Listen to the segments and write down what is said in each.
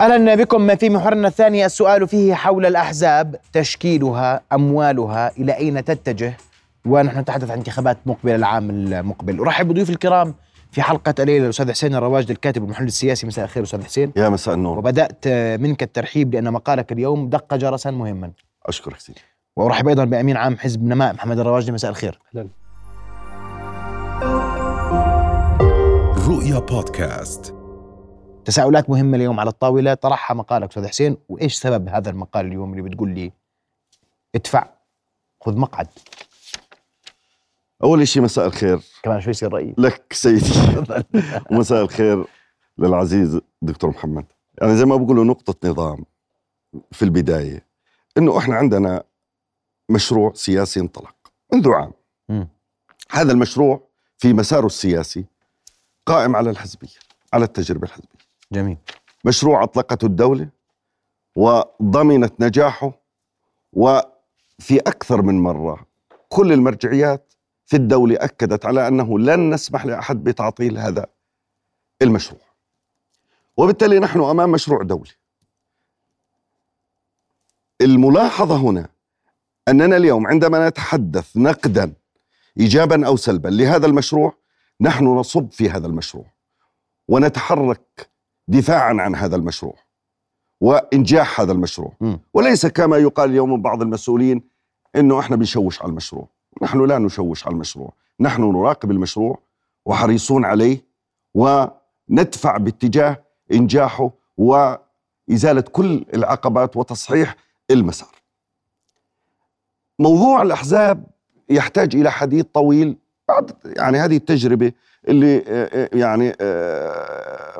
أهلا بكم في محورنا الثاني السؤال فيه حول الأحزاب تشكيلها أموالها إلى أين تتجه؟ ونحن نتحدث عن انتخابات مقبله العام المقبل. أرحب بضيوف الكرام في حلقة الليلة الأستاذ حسين الرواجد الكاتب والمحلل السياسي. مساء الخير أستاذ حسين. يا مساء النور. وبدأت منك الترحيب لأن مقالك اليوم دق جرسا مهما. أشكرك سيدي. وأرحب أيضا بأمين عام حزب نماء محمد الرواجدي مساء الخير. أهلا. رؤيا بودكاست. تساؤلات مهمة اليوم على الطاولة طرحها مقالك أستاذ حسين وإيش سبب هذا المقال اليوم اللي بتقول لي ادفع؟ خذ مقعد. أول شيء مساء الخير. كمان شوي يصير رأيي لك سيدي. ومساء الخير للعزيز دكتور محمد. يعني زي ما بقولوا نقطة نظام في البداية إنه إحنا عندنا مشروع سياسي انطلق منذ عام. م. هذا المشروع في مساره السياسي قائم على الحزبية على التجربة الحزبية. جميل. مشروع أطلقته الدولة وضمنت نجاحه وفي أكثر من مرة كل المرجعيات في الدولة أكدت على أنه لن نسمح لأحد بتعطيل هذا المشروع. وبالتالي نحن أمام مشروع دولي. الملاحظة هنا أننا اليوم عندما نتحدث نقدا إيجابا أو سلبا لهذا المشروع نحن نصب في هذا المشروع ونتحرك دفاعا عن هذا المشروع وإنجاح هذا المشروع. م. وليس كما يقال اليوم من بعض المسؤولين أنه إحنا بنشوش على المشروع. نحن لا نشوش على المشروع. نحن نراقب المشروع وحريصون عليه وندفع باتجاه إنجاحه وإزالة كل العقبات وتصحيح المسار. موضوع الأحزاب يحتاج إلى حديث طويل. بعد يعني هذه التجربة اللي يعني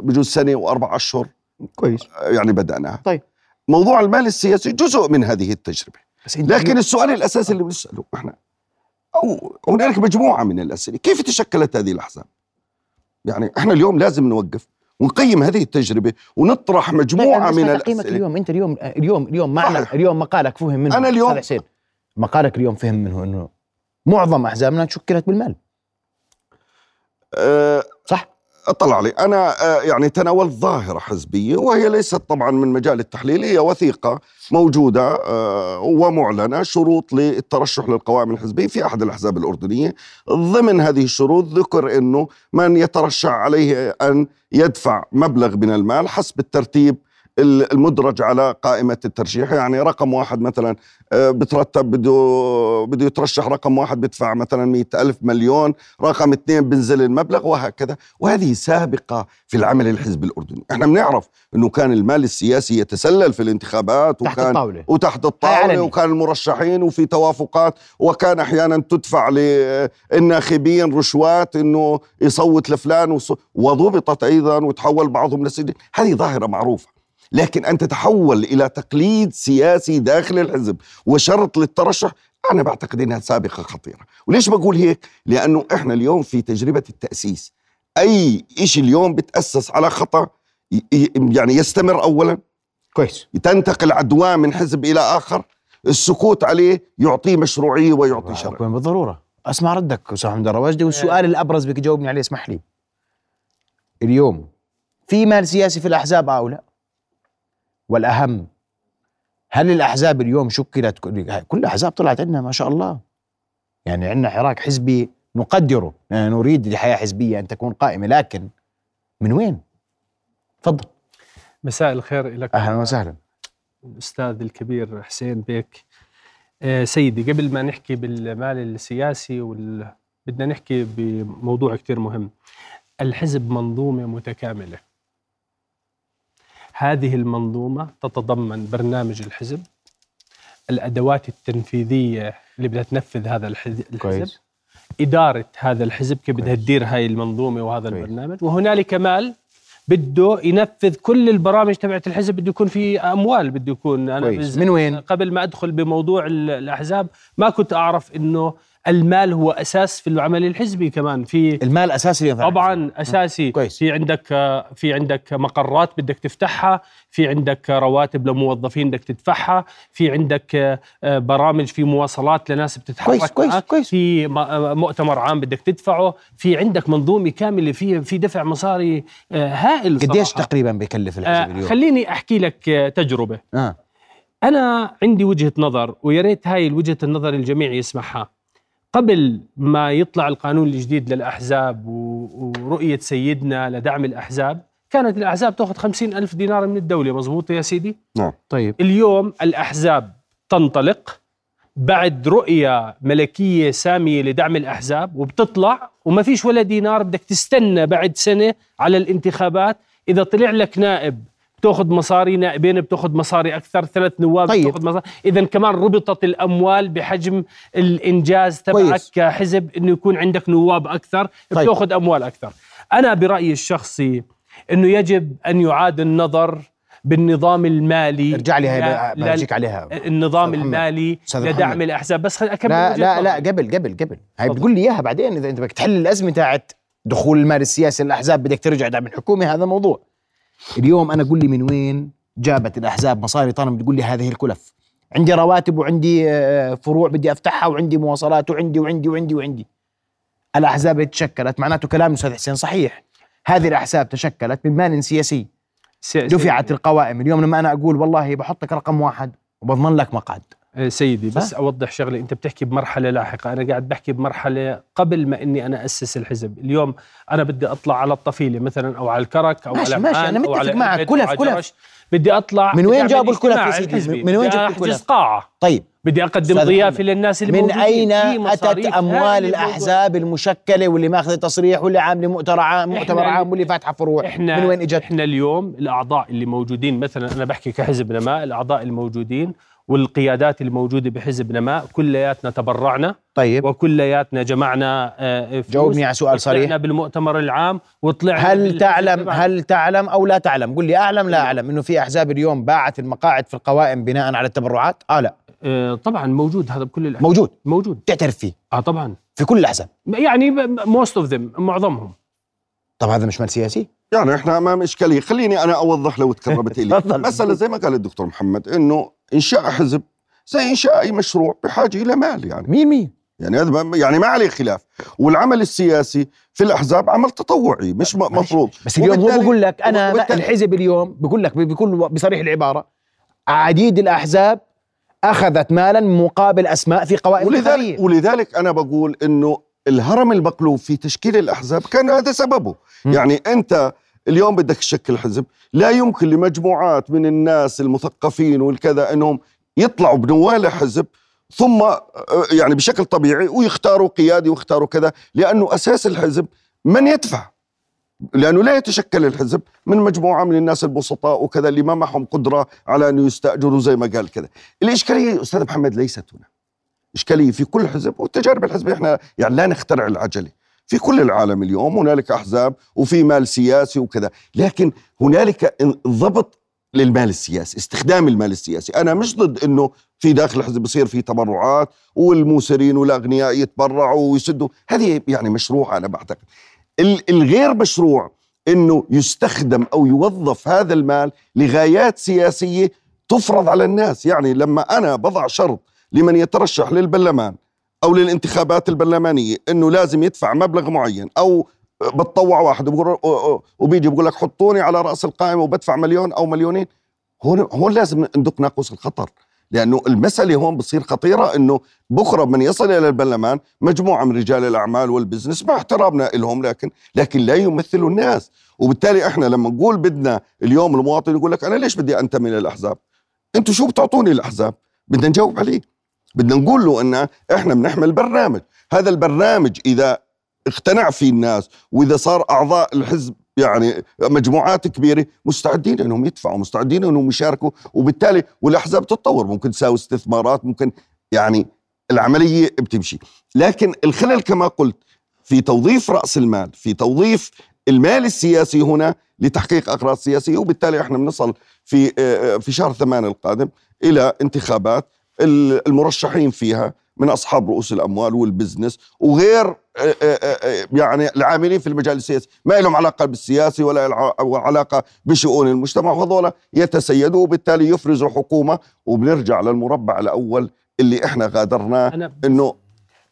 بجوز سنة وأربع أشهر. كويس. يعني بدأناها. طيب. موضوع المال السياسي جزء من هذه التجربة. بس لكن السؤال الأساسي اللي بنسأله إحنا أو هنالك مجموعة من الأسئلة، كيف تشكلت هذه الأحزاب؟ يعني إحنا اليوم لازم نوقف ونقيم هذه التجربة ونطرح مجموعة من قيمك الأسئلة. اليوم. أنت اليوم اليوم اليوم معنا. اليوم مقالك فهم منه. أنا اليوم- حسين مقالك اليوم فهم منه إنه معظم أحزابنا شكلت بالمال. صح. اطلع علي أنا أه يعني تناولت ظاهرة حزبية وهي ليست طبعا من مجال التحليل هي وثيقة موجودة أه ومعلنة شروط للترشح للقوائم الحزبية في أحد الأحزاب الأردنية. ضمن هذه الشروط ذكر إنه من يترشح عليه أن يدفع مبلغ من المال حسب الترتيب المدرج على قائمة الترشيح. يعني رقم واحد مثلا آه، بترتب بده بده يترشح رقم واحد بدفع مثلا مئة ألف مليون رقم اثنين بنزل المبلغ وهكذا. وهذه سابقة في العمل الحزبي الأردني. إحنا بنعرف أنه كان المال السياسي يتسلل في الانتخابات تحت وكان الطاولة. وتحت الطاولة. وكان المرشحين وفي توافقات وكان أحيانا تدفع للناخبين رشوات أنه يصوت لفلان وضبطت أيضا وتحول بعضهم للسجن. هذه ظاهرة معروفة. لكن أن تتحول إلى تقليد سياسي داخل الحزب وشرط للترشح أنا بعتقد أنها سابقة خطيرة. وليش بقول هيك؟ لأنه إحنا اليوم في تجربة التأسيس. أي شيء اليوم بتأسس على خطأ يعني يستمر أولا. كويس. تنتقل عدوان من حزب إلى آخر. السكوت عليه يعطيه مشروعية ويعطي شرع شكرا بالضرورة. أسمع ردك أستاذ محمد الرواجدي والسؤال الأبرز بك تجاوبني عليه اسمح لي. اليوم في مال سياسي في الأحزاب أو لا والأهم هل الأحزاب اليوم شكلت كل الاحزاب طلعت عندنا ما شاء الله. يعني عندنا حراك حزبي نقدره يعني نريد لحياة حزبية أن تكون قائمة لكن من وين؟ تفضل. مساء الخير لك. أهلا وسهلا. الأستاذ الكبير حسين بيك. آه سيدي قبل ما نحكي بالمال السياسي وال... بدنا نحكي بموضوع كثير مهم. الحزب منظومة متكاملة. هذه المنظومة تتضمن برنامج الحزب الأدوات التنفيذية اللي بدها تنفذ هذا الحز- الحزب كويس إدارة هذا الحزب كيف بدها. تدير هاي المنظومة وهذا كويس. البرنامج وهنالك مال بده ينفذ كل البرامج تبعت الحزب بده يكون في أموال بده يكون بز- من وين؟ قبل ما أدخل بموضوع ال- الأحزاب ما كنت أعرف إنه المال هو أساس في العمل الحزبي كمان في المال أساسي طبعا أساسي كويس. في عندك في عندك مقرات بدك تفتحها في عندك رواتب لموظفين بدك تدفعها في عندك آه، برامج في مواصلات لناس بتتحرك كويس، كويس،. كويس. في آه، مؤتمر عام بدك تدفعه في عندك منظومة كاملة في في دفع مصاري آه، هائل قديش. تقريبا بيكلف الحزب آه، اليوم؟ خليني أحكي لك آه، تجربة آه أنا عندي وجهة نظر ويا ريت هاي وجهة النظر الجميع يسمعها قبل ما يطلع القانون الجديد للأحزاب ورؤية سيدنا لدعم الأحزاب كانت الأحزاب تأخذ خمسين ألف دينار من الدولة. مزبوط يا سيدي؟ نعم. طيب. اليوم الأحزاب تنطلق بعد رؤية ملكية سامية لدعم الأحزاب وبتطلع وما فيش ولا دينار بدك تستنى بعد سنة على الانتخابات. إذا طلع لك نائب بتاخذ مصاري نائبين بتاخذ مصاري أكثر ثلاث نواب طيب. بتاخذ مصاري اذا كمان ربطت الأموال بحجم الإنجاز تبعك كويس. كحزب إنه يكون عندك نواب أكثر طيب. بتاخذ أموال أكثر أنا برأيي الشخصي إنه يجب أن يعاد النظر بالنظام المالي ارجع لي هاي برجيك عليها النظام. المالي لدعم. الأحزاب بس خل أكمل لا لا. لا قبل قبل قبل هاي. بتقول لي إياها بعدين إذا أنت بدك تحل الأزمة تاعت دخول المال السياسي للأحزاب بدك ترجع دعم الحكومة هذا موضوع اليوم أنا قول لي من وين جابت الأحزاب مصاري طالما بتقول لي هذه الكلف. عندي رواتب وعندي آه، فروع بدي أفتحها وعندي مواصلات وعندي وعندي وعندي وعندي. الأحزاب تشكلت معناته كلام الاستاذ حسين صحيح. هذه الأحزاب تشكلت من مال سياسي. دفعت القوائم. اليوم لما أنا أقول والله بحطك رقم واحد وبضمن لك مقعد. سيدي بس أوضح شغلة. أنت بتحكي بمرحلة لاحقة. أنا قاعد بحكي بمرحلة قبل ما إني أنا أسس الحزب. اليوم أنا بدي أطلع على الطفيلة مثلا أو على الكرك أو ماشي، على ماشي، أو متفق على معك. كلف، كلف. بدي أطلع من وين جابوا الكلف يا سيدي؟ من وين جابوا الكلف؟ قاعه طيب. بدي أقدم ضيافه للناس اللي من. أين أتت أموال الأحزاب المشكلة واللي مأخذة تصريح واللي عاملة مؤتمر عام مؤتمر عام واللي فاتحة فروع؟ إحنا من وين إجت؟ إحنا اليوم الأعضاء اللي موجودين مثلا أنا بحكي كحزب نماء الأعضاء الموجودين والقيادات الموجودة بحزب نماء كلياتنا تبرعنا طيب. وكلياتنا جمعنا آه، فلوس جاوبني على سؤال صريح. طلعنا بالمؤتمر العام وطلعنا هل تعلم. هل تعلم أو لا تعلم؟ قل لي أعلم لا أعلم إنه في أحزاب اليوم باعت المقاعد في القوائم بناء على التبرعات؟ آه لا. آه، طبعا موجود هذا بكل الأحزاب. موجود. موجود. تعترف فيه. آه طبعا. في كل الأحزاب. يعني most of them معظمهم. طب هذا مش مال سياسي؟ يعني إحنا امام اشكاليه خليني أنا أوضح لو تكرمت لي تفضل. مسألة زي ما قال الدكتور محمد إنه انشاء حزب زي انشاء أي مشروع بحاجة إلى مال يعني. مين مين؟ يعني هذا يعني ما عليه خلاف. والعمل السياسي في الأحزاب عمل تطوعي مش مفروض. بس اليوم هو بقول لك أنا الحزب اليوم بقول لك بكل بصريح العبارة عديد الأحزاب أخذت مالا مقابل أسماء في قوائم ولذلك ولذلك أنا بقول إنه الهرم المقلوب في تشكيل الأحزاب كان هذا سببه. م. يعني أنت اليوم بدك تشكل حزب. لا يمكن لمجموعات من الناس المثقفين والكذا إنهم يطلعوا بنوال حزب ثم آه، يعني بشكل طبيعي ويختاروا قيادي ويختاروا كذا لأنه أساس الحزب من يدفع. لأنه لا يتشكل الحزب من مجموعة من الناس البسطاء وكذا اللي ما معهم قدرة على أن يستأجروا زي ما قال كذا. الإشكالية أستاذ محمد ليست هنا. إشكالية في كل حزب والتجارب الحزبية إحنا يعني لا نخترع العجلة. في كل العالم اليوم هنالك أحزاب وفي مال سياسي وكذا لكن هنالك ضبط للمال السياسي استخدام المال السياسي. أنا مش ضد إنه في داخل الحزب بصير في تبرعات والموسرين والأغنياء يتبرعوا ويسدوا. هذه يعني مشروع أنا بعتقد. ال- الغير مشروع إنه يستخدم أو يوظف هذا المال لغايات سياسية تفرض على الناس. يعني لما أنا بضع شرط لمن يترشح للبرلمان أو للانتخابات البرلمانية إنه لازم يدفع مبلغ معين أو بتطوع واحد بقول وبيجي بقول لك حطوني على رأس القائمة وبدفع مليون أو مليونين. هون هون لازم ندق ناقوس الخطر لأنه المسألة هون بتصير خطيرة إنه بكرة من يصل إلى البرلمان مجموعة من رجال الأعمال والبزنس مع احترامنا لهم لكن لكن لا يمثلوا الناس. وبالتالي إحنا لما نقول بدنا اليوم المواطن يقول لك أنا ليش بدي أنتمي للأحزاب؟ أنتم شو بتعطوني الأحزاب؟ بدنا نجاوب عليه. بدنا نقول له إن إحنا بنحمل برنامج. هذا البرنامج إذا اقتنع فيه الناس وإذا صار أعضاء الحزب يعني مجموعات كبيرة مستعدين إنهم يدفعوا مستعدين إنهم يشاركوا وبالتالي والأحزاب تتطور. ممكن تساوي استثمارات ممكن يعني العملية بتمشي. لكن الخلل كما قلت في توظيف رأس المال في توظيف المال السياسي هنا لتحقيق أغراض سياسية وبالتالي إحنا بنصل في آه، في شهر ثمان القادم إلى انتخابات. المرشحين فيها من أصحاب رؤوس الأموال والبزنس وغير آه، آه، آه، يعني العاملين في المجال السياسي. ما لهم علاقة بالسياسي ولا علاقه بشؤون المجتمع وهذول يتسيدوا وبالتالي يفرزوا حكومه وبنرجع للمربع الأول اللي إحنا غادرناه إنه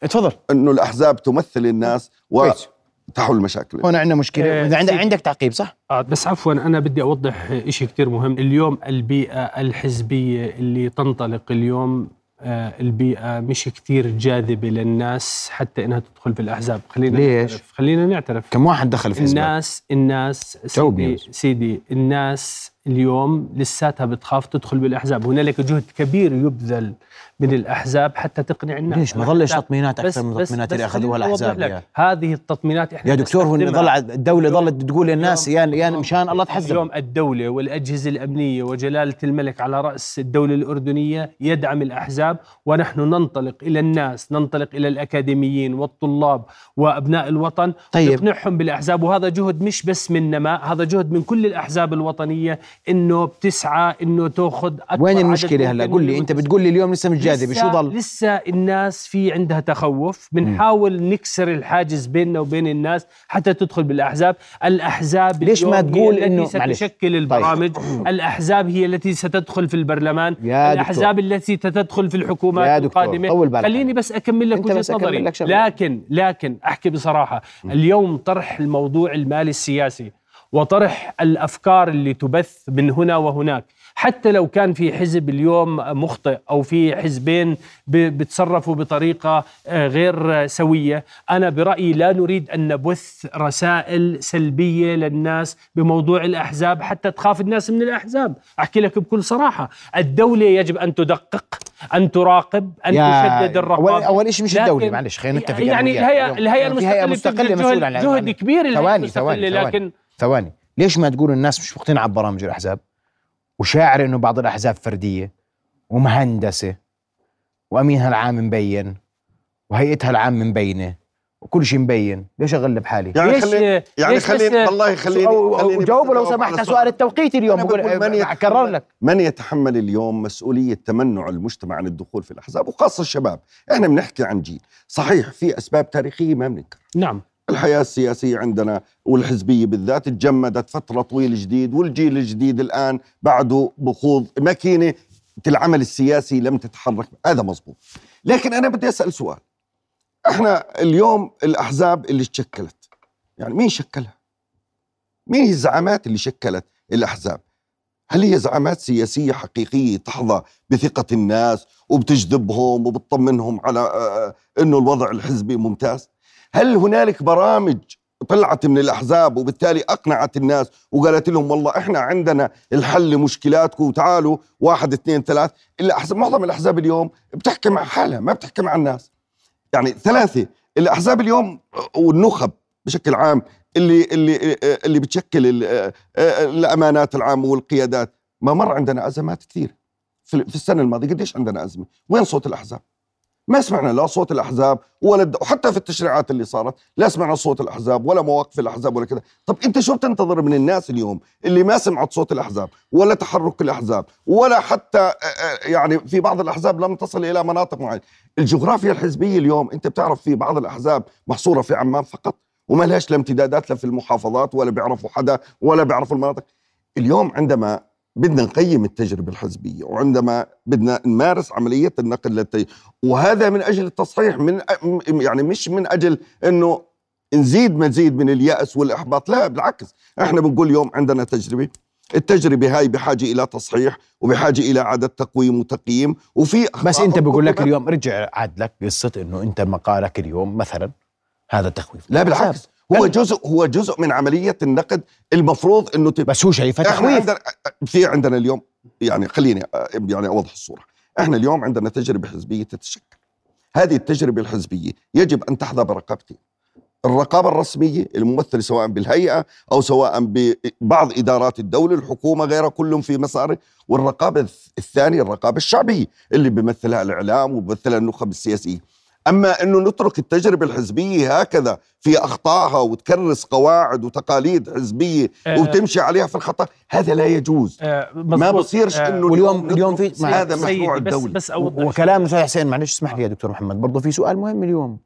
تفضل. إنه الأحزاب تمثل الناس كويس. وتحل المشاكل هون عندنا مشكلة. إذا عندك. عندك تعقيب صح؟ آه بس عفوا أنا بدي أوضح شيء كثير مهم. اليوم البيئة الحزبية اللي تنطلق اليوم آه البيئة مش كثير جاذبة للناس حتى إنها تدخل في الأحزاب. خلينا ليش؟ نعترف. خلينا نعترف. كم واحد دخل في الناس الناس سيدي, سيدي الناس اليوم لساتها بتخاف تدخل بالأحزاب هنالك جهد كبير يبذل من الأحزاب حتى تقنع الناس ليش ما ظلش تطمينات أكثر من التطمينات اللي أخذوها الأحزاب لك. يا, هذه التطمينات إحنا يا دكتور هو. ظل الدولة ظلت تقول للناس يا يا مشان الله تحزب اليوم الدولة والأجهزة الأمنية وجلالة الملك على رأس الدولة الأردنية يدعم الأحزاب ونحن ننطلق إلى الناس ننطلق إلى الأكاديميين والطلاب وأبناء الوطن طيب. نقنعهم بالأحزاب وهذا جهد مش بس من نماء هذا جهد من كل الأحزاب الوطنية إنه بتسعى إنه تأخذ أكبر وين المشكلة هلا؟ قل لي أنت بتقول لي اليوم لسه مش جاذبه شو ضل؟ لسه الناس في عندها تخوف بنحاول نكسر الحاجز بيننا وبين الناس حتى تدخل بالأحزاب. الأحزاب ليش ما تقول معلش. ستشكل البرامج. الأحزاب هي التي ستدخل في البرلمان. يا الأحزاب التي ستدخل في الحكومات يا دكتور، القادمة. طول بالك. خليني بس أكمل لك وجهة نظري. لك. لكن لكن أحكي بصراحة. اليوم طرح الموضوع المالي السياسي. وطرح الأفكار اللي تبث من هنا وهناك. حتى لو كان في حزب اليوم مخطئ أو في حزبين بتصرفوا بطريقة آه، غير سوية أنا برأيي لا نريد أن نبث رسائل سلبية للناس بموضوع الأحزاب حتى تخاف الناس من الأحزاب. أحكي لك بكل صراحة الدولة يجب أن تدقق أن تراقب أن تشدد الرقابة. اول أول شيء مش الدولة معلش خلينا نتفق يعني. الهيئة الهيئة هيئة المستقلة مسؤولة عن جهد, كبير ثواني ثواني لكن ثواني ثواني ليش ما تقول الناس مش مقتنعة ببرامج الأحزاب؟ وشاعر إنه بعض الأحزاب فردية ومهندسة وأمينها العام مبين وهيئتها العام مبينة وكل شيء مبين. ليش أغلب حالي؟ يعني ليش- خليني يعني ليش خليني والله خليني أو- خليني جاوبوا لو سمحت سؤال. التوقيت اليوم بقول من أكرر لك. من يتحمل اليوم مسؤولية تمنع المجتمع عن الدخول في الأحزاب وخاصة الشباب. إحنا بنحكي عن جيل. صحيح في أسباب تاريخية ما بننكر. نعم. الحياة السياسية عندنا والحزبية بالذات تجمدت فترة طويلة جديد والجيل الجديد الآن بعده بخوض ماكينة العمل السياسي لم تتحرك هذا مزبوط لكن أنا بدي أسأل سؤال. إحنا اليوم الأحزاب اللي تشكلت يعني مين شكلها؟ مين هي الزعامات اللي شكلت الأحزاب؟ هل هي زعامات سياسية حقيقية تحظى بثقة الناس وبتجذبهم وبتطمنهم على آه، إنه الوضع الحزبي ممتاز؟ هل هنالك برامج طلعت من الأحزاب وبالتالي أقنعت الناس وقالت لهم والله إحنا عندنا الحل لمشكلاتكم وتعالوا واحد اثنين ثلاث. الاحزاب معظم الأحزاب اليوم بتحكي مع حالها ما بتحكي مع الناس. يعني ثلاثة الأحزاب اليوم والنخب بشكل عام اللي اللي اللي بتشكل ال- الأمانات العامة والقيادات. ما مر عندنا أزمات كثير في السنة الماضية. قديش عندنا أزمة؟ وين صوت الأحزاب؟ ما سمعنا لا صوت الأحزاب ولا. وحتى في التشريعات اللي صارت لا سمعنا صوت الأحزاب ولا مواقف الأحزاب ولا كذا طب أنت شو بتنتظر من الناس اليوم اللي ما سمعت صوت الأحزاب ولا تحرك الأحزاب ولا حتى آه، آه، يعني في بعض الأحزاب لم تصل إلى مناطق معينة الجغرافيا الحزبية اليوم أنت بتعرف في بعض الأحزاب محصورة في عمان فقط وما لهاش لا امتدادات لا في المحافظات ولا بيعرفوا حدا ولا بيعرفوا المناطق اليوم عندما بدنا نقيم التجربة الحزبية وعندما بدنا نمارس عملية النقل للتجربة وهذا من أجل التصحيح من يعني مش من أجل أنه نزيد مزيد من اليأس والإحباط لا بالعكس إحنا بنقول اليوم عندنا تجربة التجربة هاي بحاجة إلى تصحيح وبحاجة إلى إعادة تقويم وتقييم وفي بس أنت بقول لك. اليوم ارجع عاد لك قصه إنه أنت مقالك اليوم مثلا هذا تخويف لا بالعكس هو جزء هو جزء من عملية النقد المفروض أنه تبقى بس هو شايفها إحنا تخويف عندنا في عندنا اليوم يعني خليني يعني أوضح الصورة. إحنا اليوم عندنا تجربة حزبية تتشكل. هذه التجربة الحزبية يجب أن تحظى برقابتين الرقابة الرسمية الممثلة سواء بالهيئة أو سواء ببعض إدارات الدولة الحكومة غيرها كلهم في مساره والرقابة الثانية الرقابة الشعبية اللي بيمثلها الإعلام وبيمثلها النخب السياسية. أما إنه نترك التجربة الحزبية هكذا في أخطائها وتكرس قواعد وتقاليد حزبية آه. وتمشي عليها في الخطأ هذا لا يجوز. آه، ما. بصيرش آه، إنه واليوم- اليوم في- هذا مشروع بس الدولة. بس أوضح وكلام الاستاذ حسين معلش اسمح لي يا دكتور محمد برضه في سؤال مهم اليوم.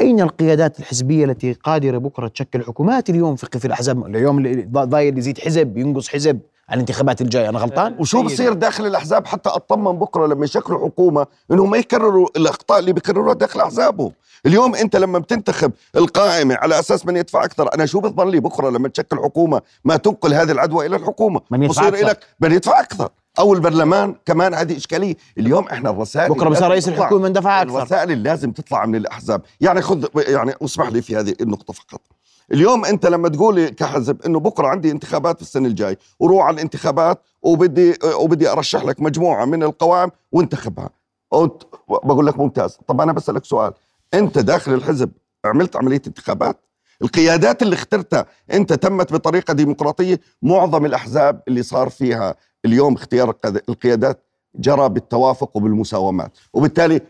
أين القيادات الحزبية التي قادرة بكرة تشكل حكومات اليوم في في الأحزاب؟ اليوم اللي ضايل يزيد حزب ينقص حزب. الانتخابات الجاية أنا غلطان؟ وشو سيدي. بصير داخل الأحزاب؟ حتى اطمن بكرة لما يشكلوا حكومة إنهم ما يكرروا الأخطاء اللي بيكرروها داخل أحزابهم. اليوم أنت لما بتنتخب القائمة على أساس من يدفع أكثر أنا شو بضل لي بكرة لما تشكل حكومة ما تنقل هذه العدوى إلى الحكومة؟ من يدفع بصير أكثر. لك من يدفع أكثر. أو البرلمان كمان هذه إشكالية. اليوم إحنا الرسائل بكرة بصير رئيس الحكومة من دفع أكثر. الرسائل اللي لازم تطلع من الأحزاب. يعني خذ يعني اسمح لي في هذه النقطة فقط. اليوم انت لما تقولي كحزب انه بكره عندي انتخابات في السنة الجاي وروح على الانتخابات وبدي وبدي ارشح لك مجموعة من القوائم وانتخبها. وانت بقول لك ممتاز. طب أنا بسألك سؤال. انت داخل الحزب عملت عملية انتخابات؟ القيادات اللي اخترتها انت تمت بطريقة ديمقراطية؟ معظم الأحزاب اللي صار فيها اليوم اختيار القياد- القيادات جرى بالتوافق وبالمساومات. وبالتالي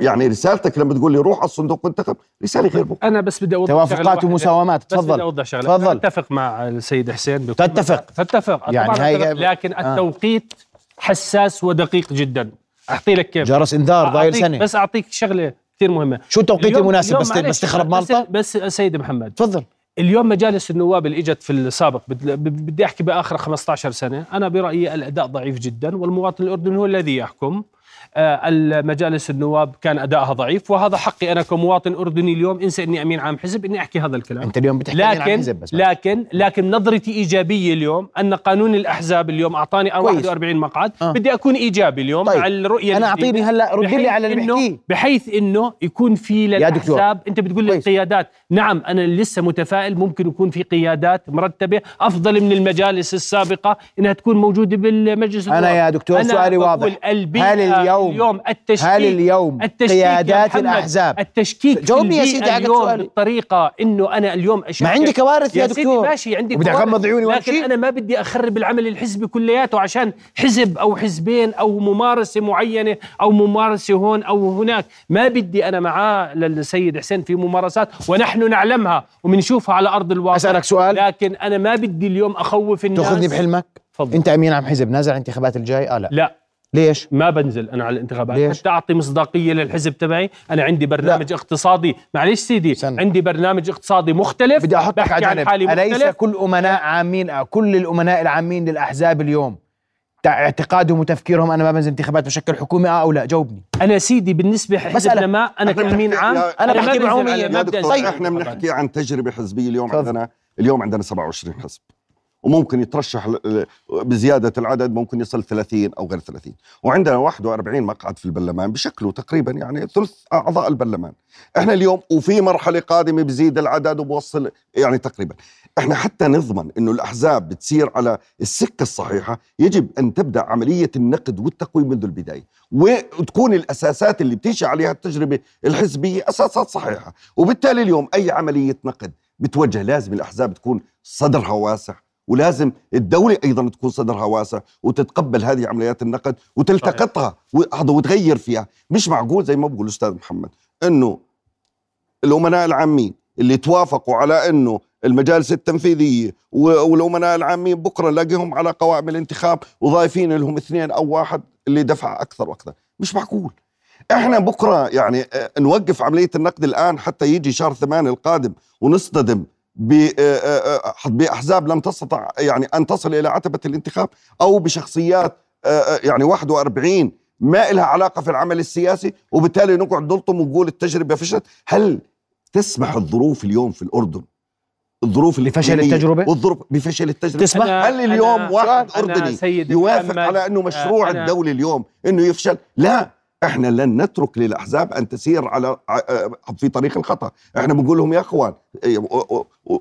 يعني رسالتك لما تقول لي روح على الصندوق وانتخب رسالة غير مقبولة. أنا بس بدي أوضح توافقات. ومساومات. بس بدي تفضل أوضح شغلة. تفضل. أتفق مع السيد حسين تتفق. تتفق يعني طبعاً هاي لكن آه. التوقيت حساس ودقيق جدا. أحكي لك كيف. جرس إنذار ضايل سنة. بس أعطيك شغلة كثير مهمة. شو التوقيت المناسب؟ بس بس تخرب بس, مالطا. بس سيدي محمد. تفضل. اليوم مجالس النواب اللي إجت في السابق بدي أحكي بآخر 15 سنة. أنا برأيي الأداء ضعيف جدا والمواطن الأردني هو الذي يحكم. المجالس النواب كان أدائها ضعيف وهذا حقي أنا كمواطن أردني اليوم انسى إني أمين عام حزب إني أحكي هذا الكلام أنت اليوم بتحكي عن لكن حزب بس لكن لكن نظرتي إيجابية اليوم أن قانون الأحزاب اليوم أعطاني كويس. 41 مقعد آه. بدي أكون إيجابي اليوم طيب. مع الرؤية أنا. أعطيني هلأ رد لي على اللي بحكيه بحيث إنه يكون في. للأحزاب أنت بتقول لي. القيادات نعم أنا لسه متفائل ممكن يكون في قيادات مرتبة أفضل من المجالس السابقة إنها تكون موجودة بالمجلس أنا النواب. يا دكتور أنا سؤالي واضح هل اليوم اليوم التشكيك هل اليوم التشكيك يا قيادات محمد، الأحزاب؟ التشكيك جاوبني يا سيدي على سؤالي. بالطريقة إنه أنا اليوم ما عندي كوارث يا سيدي دكتور. ماشي عندي كوارث، أغمض عيوني لكن؟ أنا ما بدي أخرب العمل الحزبي كلياته عشان حزب أو حزبين أو ممارسة معينة أو ممارسة هون أو هناك. ما بدي أنا معاه للسيد حسين في ممارسات ونحن نعلمها وبنشوفها على أرض الواقع. أسألك سؤال. لكن أنا ما بدي اليوم أخوف الناس. تأخذني بحلمك؟ تفضل. أنت أمين عام حزب نازل الانتخابات الجاي؟ آه لا. لا. ليش؟ ما بنزل أنا على الانتخابات. ليش؟ حتى أعطي مصداقية للحزب تبعي. أنا عندي برنامج اقتصادي. معلش سيدي سنة. عندي برنامج اقتصادي مختلف. بدي احطك بحكي على حالي أليس مختلف كل أمناء عامين كل الأمناء العامين للأحزاب اليوم اعتقادهم وتفكيرهم أنا ما بنزل انتخابات بشكل حكومه آه أو لا؟ جاوبني. أنا سيدي بالنسبة حزب مسألة. نما أنا كأمين عام ما بحكي يا ما بدي أنزل إحنا. بنحكي عن تجربة حزبية اليوم. عندنا اليوم عندنا 27 حزب. وممكن يترشح بزيادة العدد ممكن يصل 30 أو غير 30 وعندنا 41 مقعد في البرلمان بشكله تقريبا يعني ثلث أعضاء البرلمان. إحنا اليوم وفي مرحلة قادمة بزيد العدد وبوصل يعني تقريبا. إحنا حتى نضمن إنه الأحزاب بتسير على السكة الصحيحة. يجب أن تبدأ عملية النقد والتقويم منذ البداية. وتكون الأساسات اللي بتمشي عليها التجربة الحزبية أساسات صحيحة. وبالتالي اليوم أي عملية نقد بتوجه لازم الأحزاب تكون صدرها واسع. ولازم الدولة أيضا تكون صدرها واسع وتتقبل هذه عمليات النقد وتلتقطها وهذا وتغير فيها. مش معقول زي ما بقول الأستاذ محمد أنه الأمناء العامين اللي توافقوا على أنه المجالس التنفيذية والأمناء العامين بكرة نلاقيهم على قوائم الانتخاب وضايفين لهم اثنين أو واحد اللي دفع أكثر وأكثر. مش معقول. إحنا بكرة يعني آه، نوقف عملية النقد الآن حتى يجي شهر ثمانية القادم ونصطدم بأحزاب لم تستطع يعني أن تصل إلى عتبة الانتخاب أو بشخصيات آه، آه، يعني 41 ما لها علاقة في العمل السياسي وبالتالي نقعد نلطم ونقول التجربة فشلت. هل تسمح الظروف اليوم في الأردن؟ الظروف بفشل التجربة؟ والظروف بفشل التجربة. تسمح؟ هل اليوم أنا- واحد أنا أردني يوافق على أنه مشروع الدولي اليوم إنه يفشل؟ لا. إحنا لن نترك للأحزاب أن تسير على ع- في طريق الخطأ. إحنا بنقول لهم يا إخوان إيه،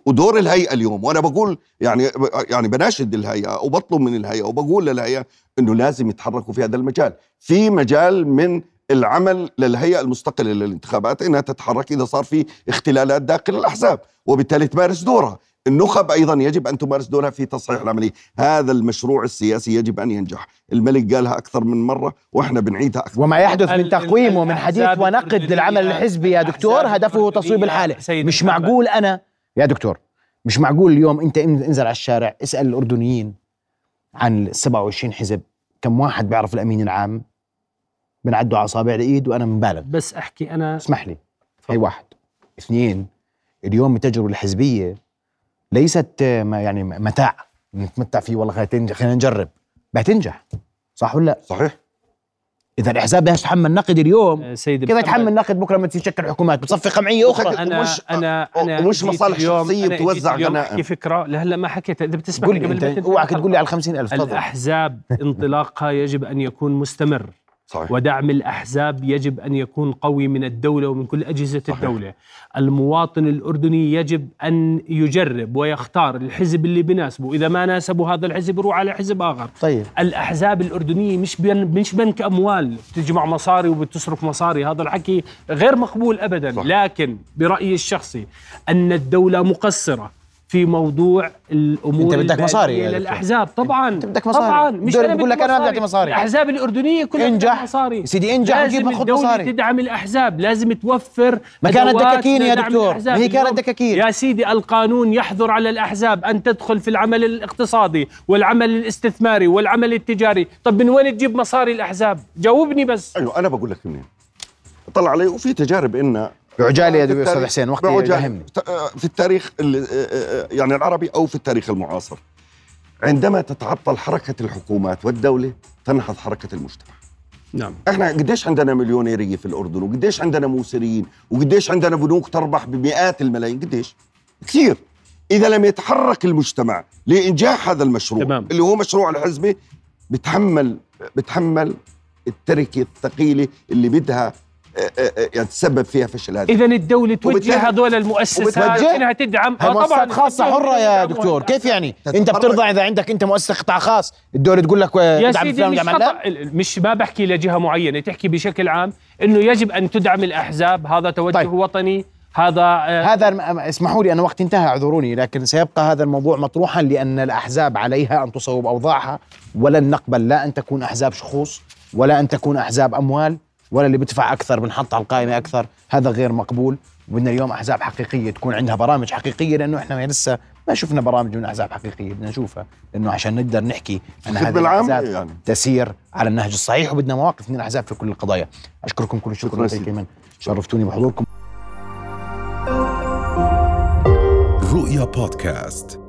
ودور الهيئة اليوم. وأنا بقول يعني يعني بناشد الهيئة وبطلب من الهيئة وبقول للهيئة إنه لازم يتحركوا في هذا المجال. في مجال من العمل للهيئة المستقلة للانتخابات إنها تتحرك إذا صار في اختلالات داخل الأحزاب وبالتالي تمارس دورها. النخب أيضا يجب أن تمارس دورها في تصحيح العملية، هذا المشروع السياسي يجب أن ينجح، الملك قالها أكثر من مرة وإحنا بنعيدها أكثر. وما يحدث من تقويم ومن حديث ونقد للعمل الحزبي يا دكتور هدفه تصويب سيد مش. معقول أنا يا دكتور مش معقول اليوم أنت إن- انزل على الشارع اسأل الأردنيين عن ال 27 حزب. كم واحد بيعرف الأمين العام؟ بنعدوا على اصابع الإيد وأنا مبالغ. بس أحكي أنا. اسمح لي. هي. واحد. اثنين اليوم التجربة الحزبية ليست ما- يعني متاع. نتمتع فيه والله خلينا تنجح- خلينا نجرب. بتنجح. صح ولا لا؟ صحيح؟ إذا الاحزاب بدها تتحمل نقد اليوم. آه، سيدي كيف يتحمل نقد بكرة لما تشكل حكومات؟ بتصفي قمعيه أخرى أنا ومش- أنا أنا ومش جيت مصالح اليوم- شخصية أنا جيت توزع اليوم غنائم. فكرة. لهلا ما حكيت. إذا بتسمح قول لي قبل أنت ما اوعك تقول لي. على 50000 تفضل. الأحزاب انطلاقها يجب أن يكون مستمر. صحيح. ودعم الأحزاب يجب أن يكون قوي من الدولة ومن كل أجهزة صحيح. الدولة. المواطن الأردني يجب أن يجرب ويختار الحزب اللي بناسبه. إذا ما ناسبه هذا الحزب يروح على حزب آخر. طيب. الأحزاب الأردنية مش بين مش بنك أموال بتجمع مصاري وبتصرف مصاري. هذا الحكي غير مقبول أبدا. صح. لكن برأيي الشخصي أن الدولة مقصرة. في موضوع الأمور أنت بدك مصاري دكتور. للأحزاب طبعا أنت بدك مصاري. طبعا مش أنا بتقول بدي لك أنا ما بدي مصاري. الأحزاب الأردنية كلها إنجح. بدها مصاري سيدي إنجح وجيب لازم الدولة مصاري. تدعم الأحزاب لازم توفر ما كانت دكاكين يا دكتور. ما هي كانت دكاكين. يا سيدي القانون يحظر على الأحزاب أن تدخل في العمل الاقتصادي والعمل الاستثماري والعمل التجاري طب من وين تجيب مصاري الأحزاب جاوبني بس أيوه أنا بقول لك منين طلع علي وفي تجارب إن بعجالة يا في دكتور أستاذ التاريخ- حسين وقتي بعجالة. يهمني ت- في التاريخ ال- يعني العربي أو في التاريخ المعاصر. عندما تتعطل حركة الحكومات والدولة تنهض حركة المجتمع. نعم. إحنا قديش عندنا مليونيريه في الأردن وقديش عندنا موسرين وقديش عندنا بنوك تربح بمئات الملايين قديش؟ كثير. إذا لم يتحرك المجتمع لإنجاح هذا المشروع تمام. اللي هو مشروع الحزبي بتحمل بتحمل التركة الثقيلة اللي بدها آه، آه، آه، يعني تسبب فيها فشل هذا اذا الدولة توجه هذول المؤسسات؟ إنها تدعم آه مؤسسات خاصة الدولة حرة يا دكتور. كيف يعني أنت. بترضى إذا عندك أنت مؤسسة قطاع خاص الدولة تقول لك يا سيدي مش, مش ما بحكي لجهة معينة تحكي بشكل عام إنه يجب أن تدعم الأحزاب هذا توجه طيب. وطني هذا آه، هذا اسمحوا لي أنا وقت انتهى أعذروني لكن سيبقى هذا الموضوع مطروحا لأن الأحزاب عليها أن تصوب أوضاعها ولن نقبل لا أن تكون أحزاب شخوص ولا أن تكون أحزاب أموال ولا اللي بدفع أكثر بنحط على القائمة أكثر. هذا غير مقبول. وبدنا اليوم أحزاب حقيقية تكون عندها برامج حقيقية لأنه إحنا لسه ما شفنا برامج من أحزاب حقيقية. بدنا نشوفها لأنه عشان نقدر نحكي ان هذه الأحزاب يعني. تسير على النهج الصحيح وبدنا مواقف من الأحزاب في كل القضايا. أشكركم كل الشكر شكراً. كمان شرفتوني بحضوركم. رؤيا بودكاست.